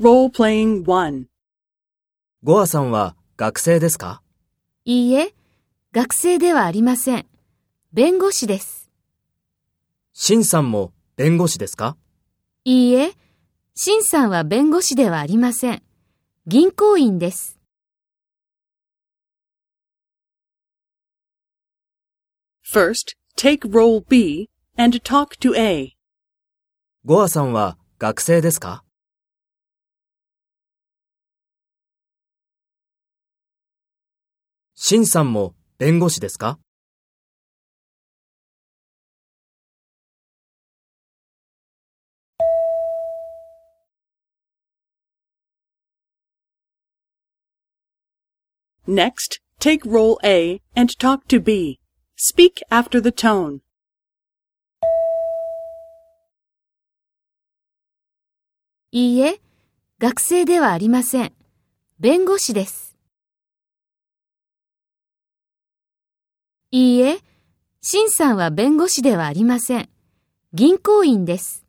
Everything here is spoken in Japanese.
Role-playing 1. ゴアさんは学生ですか？いいえ、学生ではありません。弁護士です。シンさんも弁護士ですか？いいえ、シンさんは弁護士ではありません。銀行員です。First, take role B and talk to A. ゴアさんは学生ですか？シンさんも弁護士ですか Next, take role A and talk to B. Speak after the tone. いいえ、学生ではありません。弁護士です。いいえ、シンさんは弁護士ではありません。銀行員です。